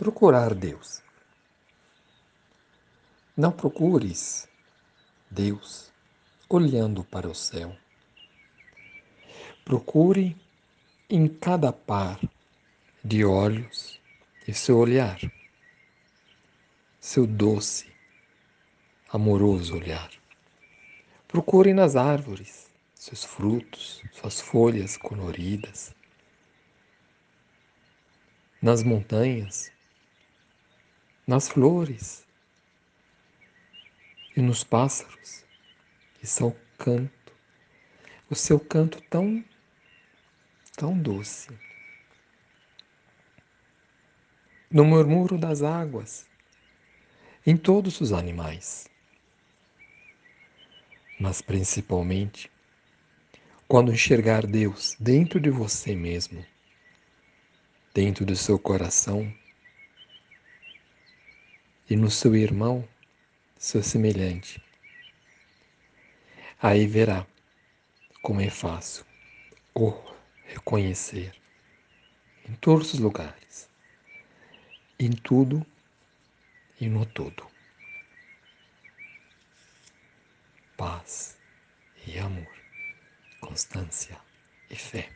procurar Deus. Não procures Deus olhando para o céu. Procure em cada par de olhos e seu olhar, seu doce, amoroso olhar. Procure nas árvores seus frutos, suas folhas coloridas, nas montanhas, nas flores e nos pássaros e seu canto, o seu canto tão, tão doce. No murmúrio das águas, em todos os animais, mas principalmente quando enxergar Deus dentro de você mesmo, dentro do seu coração e no seu irmão, seu semelhante. Aí verá como é fácil o reconhecer em todos os lugares, em tudo e no todo. Paz e amor, constância e fé.